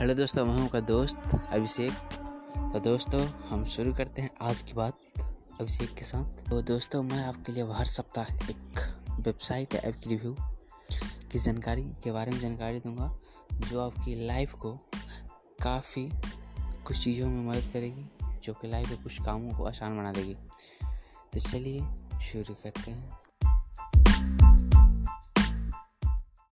Hello दोस्तों, मैं हूँ का दोस्त अभिषेक। तो दोस्तों, हम शुरू करते हैं आज की बात अभिषेक के साथ। तो दोस्तों, मैं आपके लिए हर सप्ताह एक वेबसाइट ऐप की रिव्यू की जानकारी के बारे में जानकारी दूँगा, जो आपकी लाइफ को काफ़ी कुछ चीज़ों में मदद करेगी, जो कि लाइफ के कुछ कामों को आसान बना देगी। तो चलिए शुरू करते हैं।